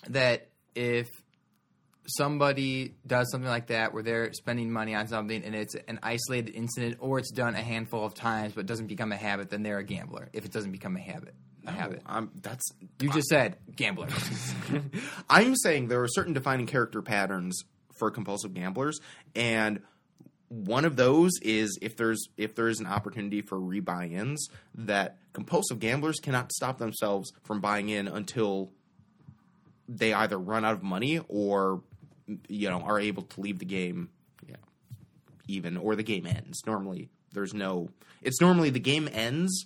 that if somebody does something like that where they're spending money on something and it's an isolated incident or it's done a handful of times but doesn't become a habit, then they're a gambler. If it doesn't become a habit, a habit. I'm, that's You just said gambler. I'm saying there are certain defining character patterns for compulsive gamblers, and one of those is if there's if there is an opportunity for rebuy-ins that compulsive gamblers cannot stop themselves from buying in until they either run out of money or you know are able to leave the game yeah, even or the game ends. Normally there's no it's normally the game ends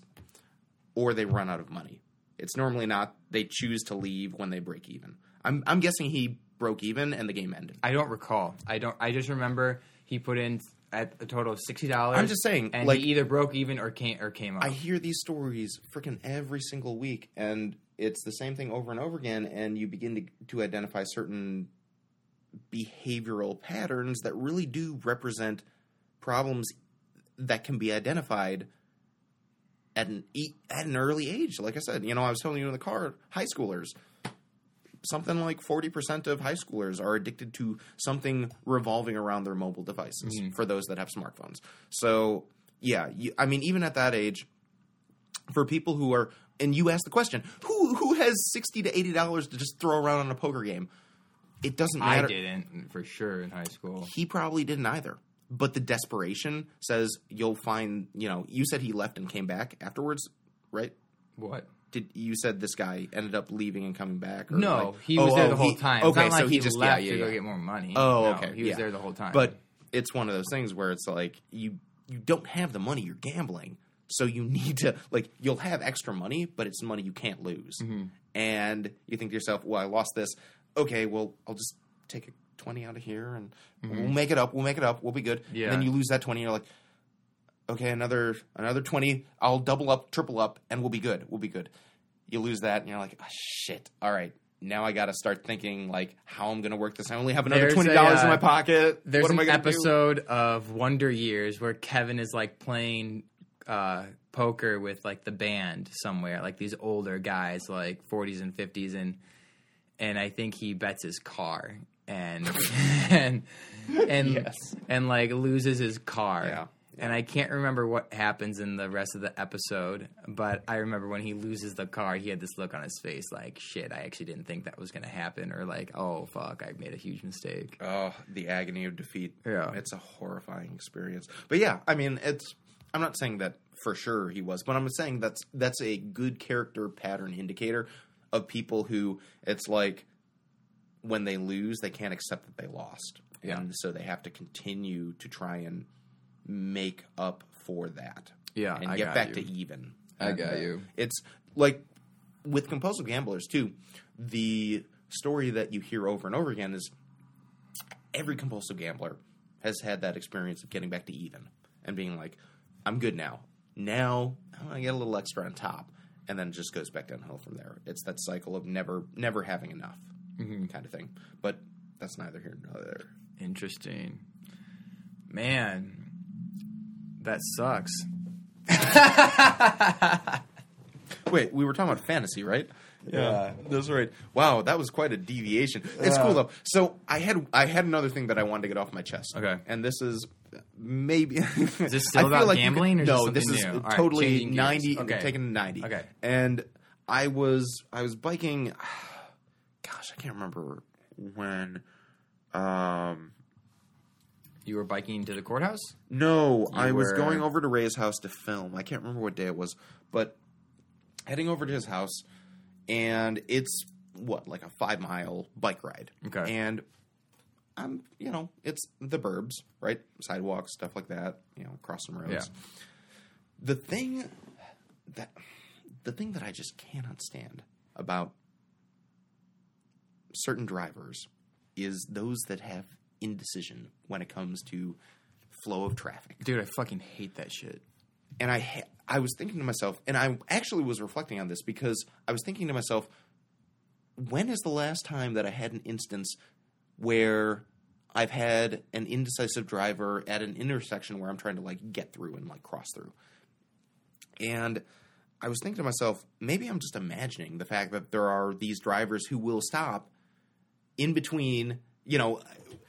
or they run out of money. It's normally not they choose to leave when they break even. I'm I'm guessing he broke even and the game ended. I don't recall. I don't. I just remember he put in at a total of sixty dollars. I'm just saying, and like- he either broke even or came or came up. I hear these stories freaking every single week, and it's the same thing over and over again. And you begin to to identify certain behavioral patterns that really do represent problems that can be identified at an at an early age. Like I said, you know, I was telling you in the car, high schoolers. Something like forty percent of high schoolers are addicted to something revolving around their mobile devices. Mm-hmm. For those that have smartphones, so yeah, you, I mean, even at that age, for people who are and you ask the question who who has 60 to 80 dollars to just throw around on a poker game it doesn't matter. I didn't for sure in high school. he probably didn't either but the desperation says you'll find. You know, you said he left and came back afterwards, right? What? Did you said this guy ended up leaving and coming back? Or No, like- he was Oh, there oh, the whole he- time. Okay, like so he, he just left yeah, to go get more money. Oh, No, okay. He was yeah. there the whole time. But it's one of those things where it's like you you don't have the money, you're gambling. So you need to like you'll have extra money, but it's money you can't lose. Mm-hmm. And you think to yourself, "Well, I lost this. Okay, well, I'll just take a 20 out of here and we'll make it up. We'll make it up. We'll be good." Mm-hmm. Yeah. And then you lose that 20 and you're like, "Okay, another another 20. I'll double up, triple up and we'll be good. We'll be good." You lose that and you're like, oh, "Shit. All right. Now I got to start thinking like how I'm going to work this. I only have another There's twenty a, dollars in uh, my pocket. There's what am an I gonna do? episode of Wonder Years where Kevin is like playing uh, poker with like the band somewhere, like these older guys, like 40s and 50s, and and I think he bets his car and and and Yes. and like loses his car. Yeah. And I can't remember what happens in the rest of the episode, but I remember when he loses the car, he had this look on his face like, shit, I actually didn't think that was going to happen, or like, oh, fuck, I made a huge mistake. Oh, the agony of defeat. Yeah. It's a horrifying experience. But yeah, I mean, it's I'm not saying that for sure he was, but I'm saying that's that's a good character pattern indicator of people who it's like when they lose, they can't accept that they lost. Yeah. And so they have to continue to try and make up for that. Yeah, And I get back you. to even. I And, got uh, you. It's like with compulsive gamblers too, the story that you hear over and over again is every compulsive gambler has had that experience of getting back to even and being like, I'm good now. Now gonna get a little extra on top, and then it just goes back downhill from there. It's that cycle of never, never having enough, mm-hmm. kind of thing. But that's neither here nor there. Interesting. Man, that sucks. Wait, we were talking about fantasy, right? Yeah. that's right. Wow, that was quite a deviation. It's cool though. So I had I had another thing that I wanted to get off my chest. Okay. and this is maybe is this still about gambling, or no? this This is new? Totally gears. ninety. Okay. Taking ninety. Okay. and I was I was biking. Gosh, I can't remember when. Um, You were biking to the courthouse? no, I was going over to Ray's house to film. I can't remember what day it was, but heading over to his house, and it's what like a five mile bike ride. Okay. and I'm you know it's the burbs, right? Sidewalks, stuff like that. You know, crossing roads. Yeah. The thing that the thing that I just cannot stand about certain drivers is those that have indecision when it comes to flow of traffic Dude, I fucking hate that shit. and I ha- I was thinking to myself, and I actually was reflecting on this because I was thinking to myself, when is the last time that I had an instance where I've had an indecisive driver at an intersection where I'm trying to like get through and like cross through, and I was thinking to myself, maybe I'm just imagining the fact that there are these drivers who will stop in between, you know,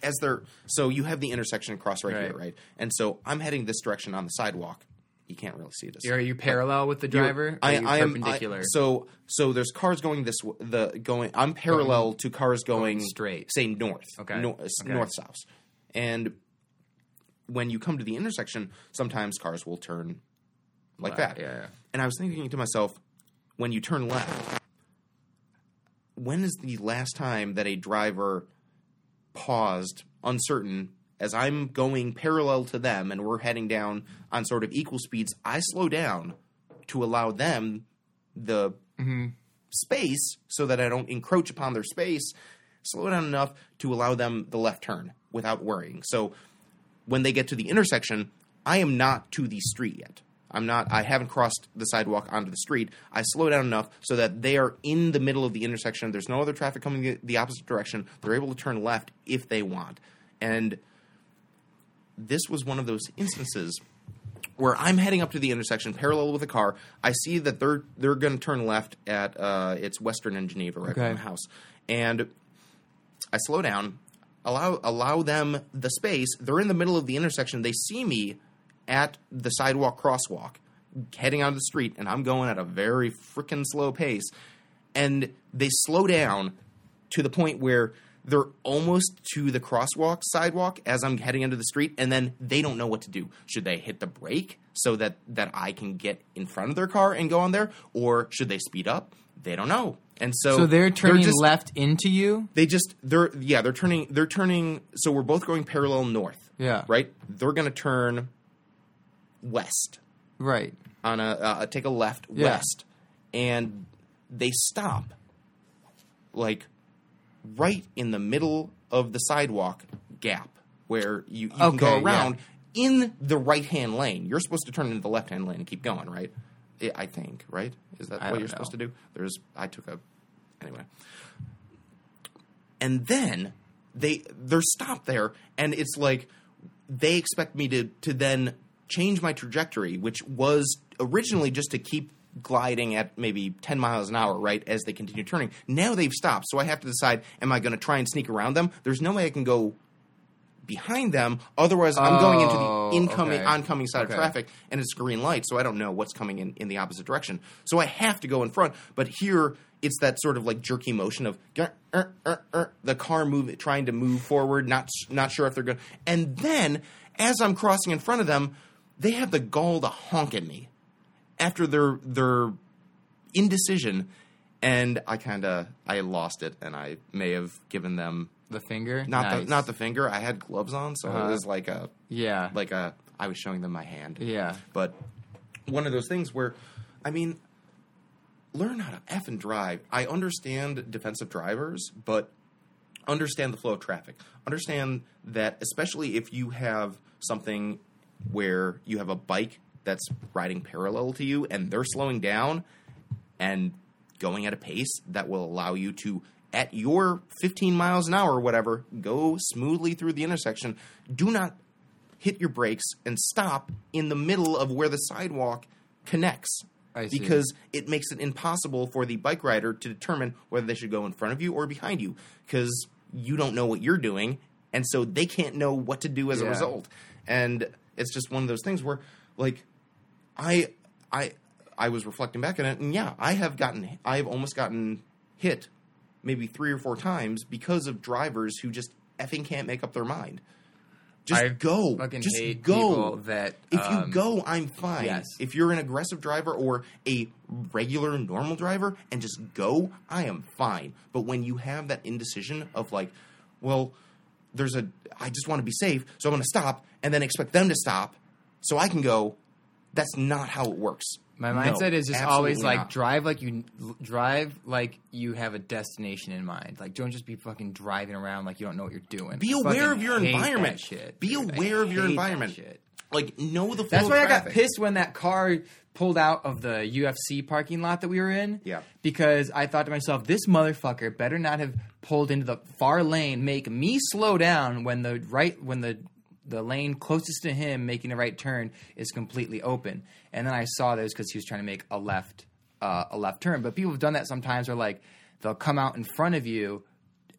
as they're so you have the intersection across right, here, Right. right? And so I'm heading this direction on the sidewalk. You can't really see this. Are you parallel with the driver? I, I am perpendicular. I, so so there's cars going this w- the going. I'm parallel to cars going, going straight. say north, Okay. nor- Okay. north south, and when you come to the intersection, sometimes cars will turn like Left, that. yeah, yeah. And I was thinking to myself, when you turn left, when is the last time that a driver paused, uncertain, as I'm going parallel to them and we're heading down on sort of equal speeds? I slow down to allow them the mm-hmm. space so that I don't encroach upon their space. Slow down enough to allow them the left turn without worrying. So when they get to the intersection, I am not to the street yet. I'm not. I haven't crossed the sidewalk onto the street. I slow down enough so that they are in the middle of the intersection. There's no other traffic coming the, the opposite direction. They're able to turn left if they want. And this was one of those instances where I'm heading up to the intersection parallel with a car. I see that they're they're going to turn left at uh, it's Western and Geneva right Okay. from my house, and I slow down, allow allow them the space. They're in the middle of the intersection. They see me at the sidewalk crosswalk, heading onto the street, and I'm going at a very freaking slow pace. And they slow down to the point where they're almost to the crosswalk sidewalk as I'm heading into the street, and then they don't know what to do. Should they hit the brake so that that I can get in front of their car and go on there, or should they speed up? They don't know, and so So they're turning just, left into you. They just they're yeah they're turning they're turning. So we're both going parallel north. Yeah. right. They're going to turn west Right. on a uh, take a left Yeah. west, and they stop like right in the middle of the sidewalk gap where you, you can go Okay, yeah. around in the right hand lane. You're supposed to turn into the left hand lane and keep going, right? I think, right? Is that I what you're supposed to do? There's I took a anyway. And then they they're stopped there and it's like they expect me to to then change my trajectory, which was originally just to keep gliding at maybe 10 miles an hour, right, as they continue turning. Now they've stopped, so I have to decide am I going to try and sneak around them? There's no way I can go behind them, otherwise I'm going into Oh, the incoming okay. oncoming side Okay. of traffic and it's green light, so I don't know what's coming in in the opposite direction. So I have to go in front, but here it's that sort of like jerky motion of er, er, er," the car move trying to move forward, not not sure if they're going. And then as I'm crossing in front of them, they have the gall to honk at me after their their indecision and I kind of I lost it and I may have given them The finger. not the not the finger. I had gloves on, so Uh-huh. it was like a Yeah. like a I was showing them my hand. Yeah. But one of those things where I mean learn how to F and drive. I understand defensive drivers, but understand the flow of traffic. Understand that especially if you have something where you have a bike that's riding parallel to you and they're slowing down and going at a pace that will allow you to at your 15 miles an hour or whatever go smoothly through the intersection. Do not hit your brakes and stop in the middle of where the sidewalk connects I see. because it makes it impossible for the bike rider to determine whether they should go in front of you or behind you because you don't know what you're doing and so they can't know what to do as a result. And it's just one of those things where like I I I was reflecting back on it, and yeah, I have gotten I have almost gotten hit maybe three or four times because of drivers who just effing can't make up their mind. Just I go, fucking just hate go. people that, if um, you go, I'm fine. yes. If you're an aggressive driver or a regular normal driver and just go, I am fine. But when you have that indecision of like, well, there's a I just want to be safe, so I'm going to stop and then expect them to stop so I can go. That's not how it works. My No, mindset is just always like not. drive like you drive like you have a destination in mind. Like don't just be fucking driving around like you don't know what you're doing. Be I aware of your environment. shit. Be dude. I aware of your environment. like know the That's why I got pissed when that car pulled out of the UFC parking lot that we were in. Yeah. Because I thought to myself, this motherfucker better not have pulled into the far lane, make me slow down when the right when the the lane closest to him making a right turn is completely open. And then I saw was because he was trying to make a left uh, a left turn. But people have done that sometimes Are like they'll come out in front of you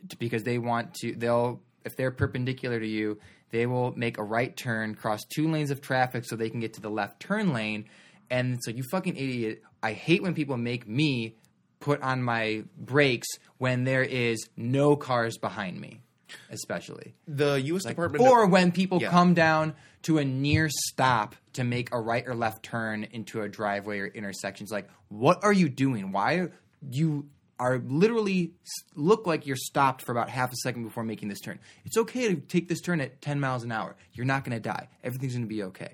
t- because they want to they'll if they're perpendicular to you they will make a right turn cross two lanes of traffic so they can get to the left turn lane and so you fucking idiot i hate when people make me put on my brakes when there is no cars behind me especially the U.S. Department or of, when people Yeah. come down to a near stop to make a right or left turn into a driveway or intersection. It's like, what are you doing? Why you are literally look like you're stopped for about half a second before making this turn? It's okay to take this turn at 10 miles an hour. You're not going to die. Everything's going to be okay.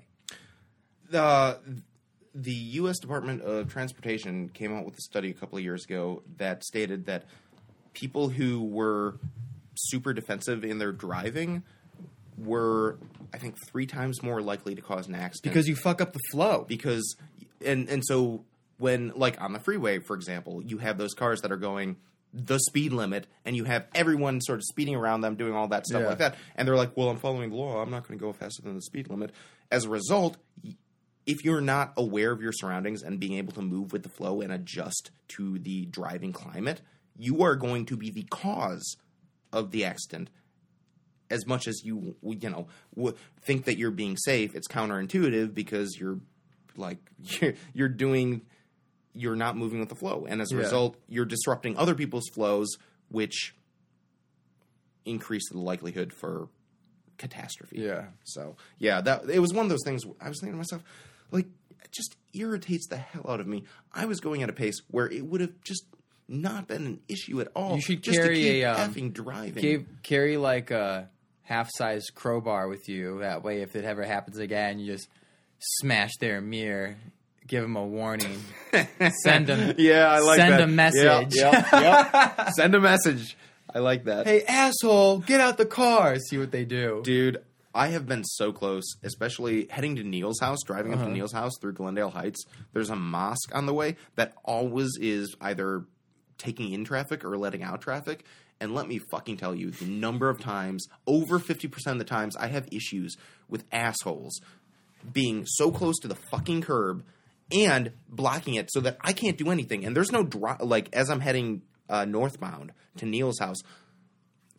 the the U.S. Department of Transportation came out with a study a couple of years ago that stated that people who were super defensive in their driving were, I think, three times more likely to cause an accident because you fuck up the flow. because and and so when like on the freeway for example you have those cars that are going the speed limit and you have everyone sort of speeding around them doing all that stuff Yeah. like that and they're like well i'm following the law i'm not going to go faster than the speed limit as a result if you're not aware of your surroundings and being able to move with the flow and adjust to the driving climate you are going to be the cause of the accident as much as you you know w- think that you're being safe it's counterintuitive because you're like you're, you're doing you're not moving with the flow and as a Yeah. result you're disrupting other people's flows which increase the likelihood for catastrophe. Yeah. So yeah, that it was one of those things. I was thinking to myself, like, it just irritates the hell out of me. I was going at a pace where it would have just not been an issue at all. You should just carry a, um, effing driving. Carry, carry like a half size crowbar with you. That way, if it ever happens again, you just smash their mirror, give them a warning, send them. yeah, I like send that. a message. Yep, yep, yep. Send a message. I like that. Hey, asshole, get out the car. See what they do. Dude, I have been so close, especially heading to Neil's house, driving up Uh-huh. to Neil's house through Glendale Heights. There's a mosque on the way that always is either taking in traffic or letting out traffic. And let me fucking tell you, the number of times, over 50% of the times, I have issues with assholes being so close to the fucking curb and blocking it so that I can't do anything. And there's no dri like as I'm heading uh, northbound to Neil's house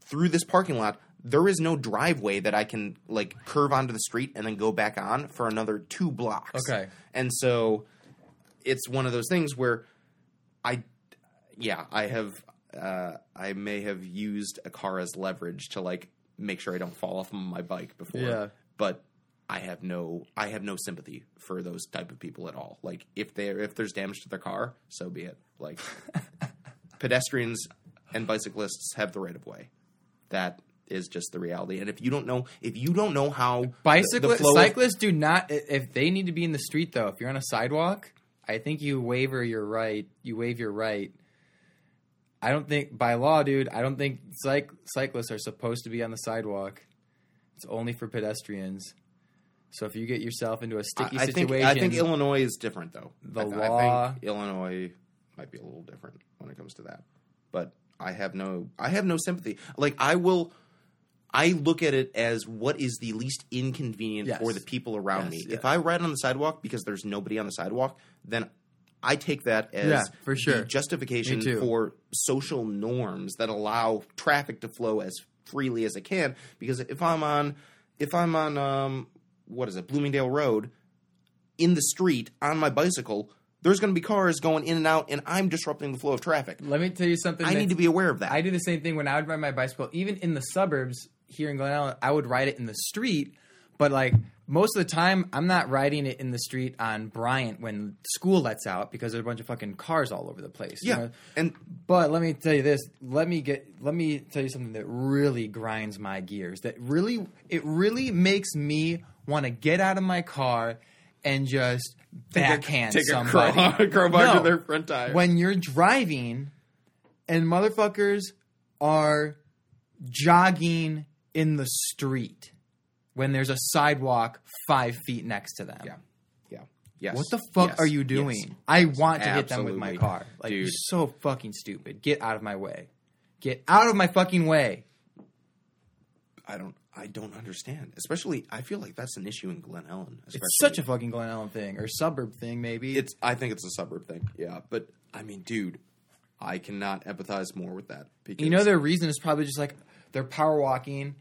through this parking lot, there is no driveway that I can like curve onto the street and then go back on for another two blocks. Okay. and so it's one of those things where I, yeah, I have, uh, I may have used a car as leverage to like make sure I don't fall off my bike before. Yeah. but I have no, I have no sympathy for those type of people at all. Like if they if there's damage to their car, so be it. Like pedestrians and bicyclists have the right of way. That is just the reality. And if you don't know, if you don't know how Bicyclists, flow of- do not. If they need to be in the street, though, if you're on a sidewalk, I think you waiver your right. You waive your right. I don't think by law, dude. I don't think cyc- cyclists are supposed to be on the sidewalk. It's only for pedestrians. So if you get yourself into a sticky I, I think situation, I think Illinois is different though. The I, law- I think Illinois might be a little different when it comes to that. But I have no I have no sympathy. Like I will I look at it as what is the least inconvenient Yes. for the people around Yes, me. yes. If I ride on the sidewalk because there's nobody on the sidewalk, then I take that as Yeah, for sure. the justification for social norms that allow traffic to flow as freely as it can. Because if I'm on if I'm on um what is it, Bloomingdale Road, in the street on my bicycle, there's going to be cars going in and out, and I'm disrupting the flow of traffic. let me tell you something. I need to be aware of that. I do the same thing when I would ride my bicycle, even in the suburbs here in Glen Ellyn. I would ride it in the street, but like most of the time, I'm not riding it in the street on Bryant when school lets out because there's a bunch of fucking cars all over the place. you yeah, know? and But let me tell you this. Let me get. Let me tell you something that really grinds my gears. That really, it really makes me want to get out of my car and just backhand take a somebody. crow- crowbar to No. their front tire. When you're driving, and motherfuckers are jogging in the street when there's a sidewalk five feet next to them. yeah, yeah, yes. What the fuck Yes, are you yes. doing? I want to hit them with my car. Like Dude. you're so fucking stupid. Get out of my way. Get out of my fucking way. I don't. I don't understand. Especially, I feel like that's an issue in Glen Ellyn. It's such a fucking Glen Ellyn thing or suburb thing, maybe. It's. I think it's a suburb thing. Yeah, but I mean, dude, I cannot empathize more with that. Because you know their reason is probably just like they're power walking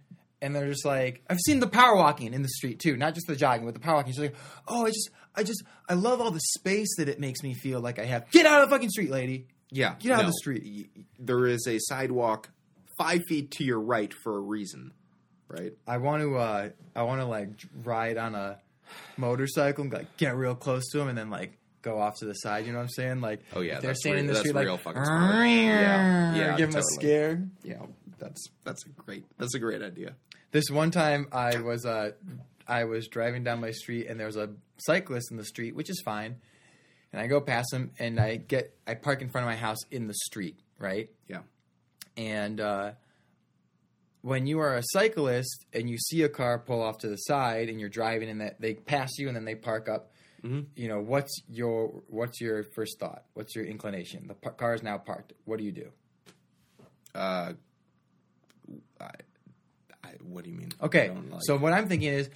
and they're just like I've seen the power walking in the street too, not just the jogging, but the power walking. She's like, oh, I just, I just, I love all the space that it makes me feel like I have. Get out of the fucking street, lady. Yeah, Get out of the street. There is a sidewalk five feet to your right for a reason, right? I want to, uh, I want to like ride on a motorcycle and like get real close to him, and then like go off to the side. You know what I'm saying? Like, Oh, yeah, they're standing in the street like, real fucking smart. Yeah, yeah, give them a scare. Yeah, that's that's a great that's a great idea. This one time I was uh I was driving down my street and there was a cyclist in the street, which is fine. And I go past him and I get I park in front of my house in the street, right? Yeah, And uh when you are a cyclist and you see a car pull off to the side and you're driving and that they pass you and then they park up, you know what's your what's your first thought? What's your inclination? The par- car is now parked. What do you do? uh, what do you mean? Okay, like- so what I'm thinking is,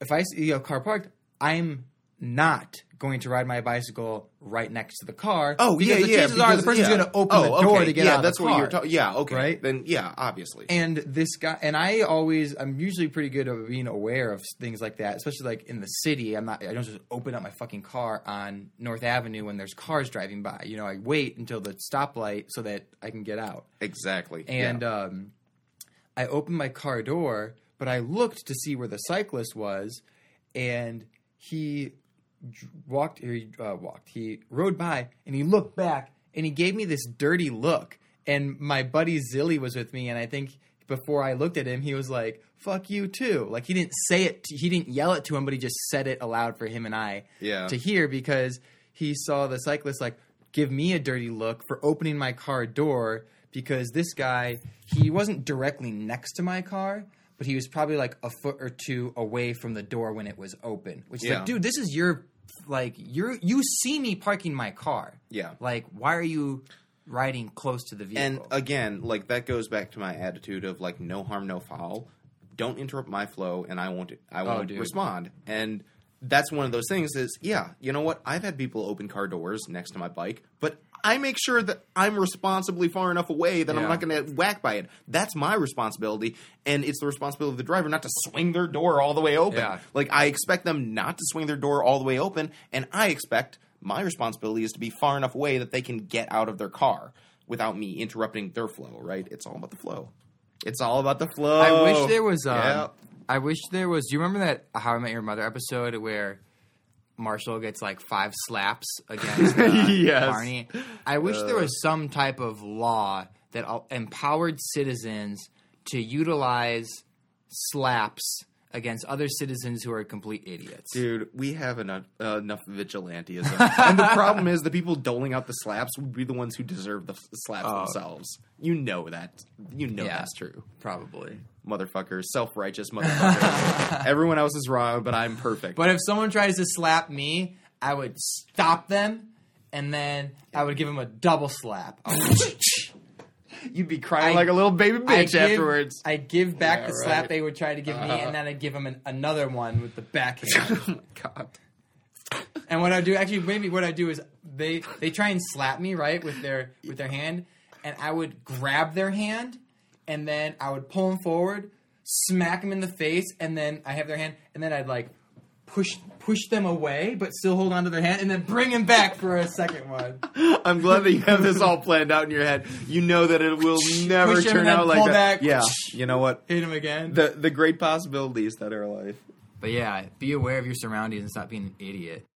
if I see a car parked, I'm not going to ride my bicycle right next to the car. oh because yeah, the yeah. chances are the person's yeah. going to open oh, the door okay, to get yeah, out of that's what you're talking. Yeah, okay, Right? Then yeah, obviously. and this guy and I always I'm usually pretty good at being aware of things like that, especially like in the city. I'm not I don't just open up my fucking car on North Avenue when there's cars driving by. You know, I wait until the stoplight so that I can get out. exactly. And yeah. um, I opened my car door, but I looked to see where the cyclist was, and he walked. He uh, walked. He rode by, and he looked back, and he gave me this dirty look. And my buddy Zilly was with me, and I think before I looked at him, he was like, "Fuck you too." Like he didn't say it. To, he didn't yell it to him, but he just said it aloud for him and I Yeah. to hear because he saw the cyclist like give me a dirty look for opening my car door because this guy he wasn't directly next to my car but he was probably like a foot or two away from the door when it was open which is Yeah. like dude this is your like you're you see me parking my car Yeah. like why are you riding close to the vehicle And again, like that goes back to my attitude of like no harm, no foul. Don't interrupt my flow, and I won't. I oh, won't Oh, dude. respond. And that's one of those things. Is yeah, you know what? I've had people open car doors next to my bike, but I make sure that I'm responsibly far enough away that I'm not going to whack by it. That's my responsibility, and it's the responsibility of the driver not to swing their door all the way open. Yeah. Like I expect them not to swing their door all the way open, and I expect my responsibility is to be far enough away that they can get out of their car without me interrupting their flow. Right? It's all about the flow. It's all about the flow. I wish there was. Um, Yeah. I wish there was. Do you remember that How I Met Your Mother episode where Marshall gets like five slaps against uh, Yes. Barney? I wish there was some type of law that empowered citizens to utilize slaps against other citizens who are complete idiots. Dude, we have enough, uh, enough vigilantism. and the problem is the people doling out the slaps would be the ones who deserve the slaps Oh. themselves. You know that. You know Yeah. that's true. Probably. Motherfuckers, self righteous motherfuckers. Everyone else is wrong, but I'm perfect. But if someone tries to slap me, I would stop them and then I would give them a double slap. You'd be crying I- like a little baby I bitch give- afterwards. I give back Yeah, the right. slap they would try to give me, Uh-huh. and then I give them an, another one with the backhand. oh my god. and what I do, actually, maybe what I do is they they try and slap me right with their with their hand, and I would grab their hand, and then I would pull them forward, smack them in the face, and then I have their hand, and then I'd like push push them away, but still hold on to their hand, and then bring them back for a second one. I'm glad that you have this all planned out in your head. You know that it will never Push 'em turn out like that. back. Yeah. You know what? Hit them again. The the great possibilities that are life. But yeah, be aware of your surroundings and stop being an idiot.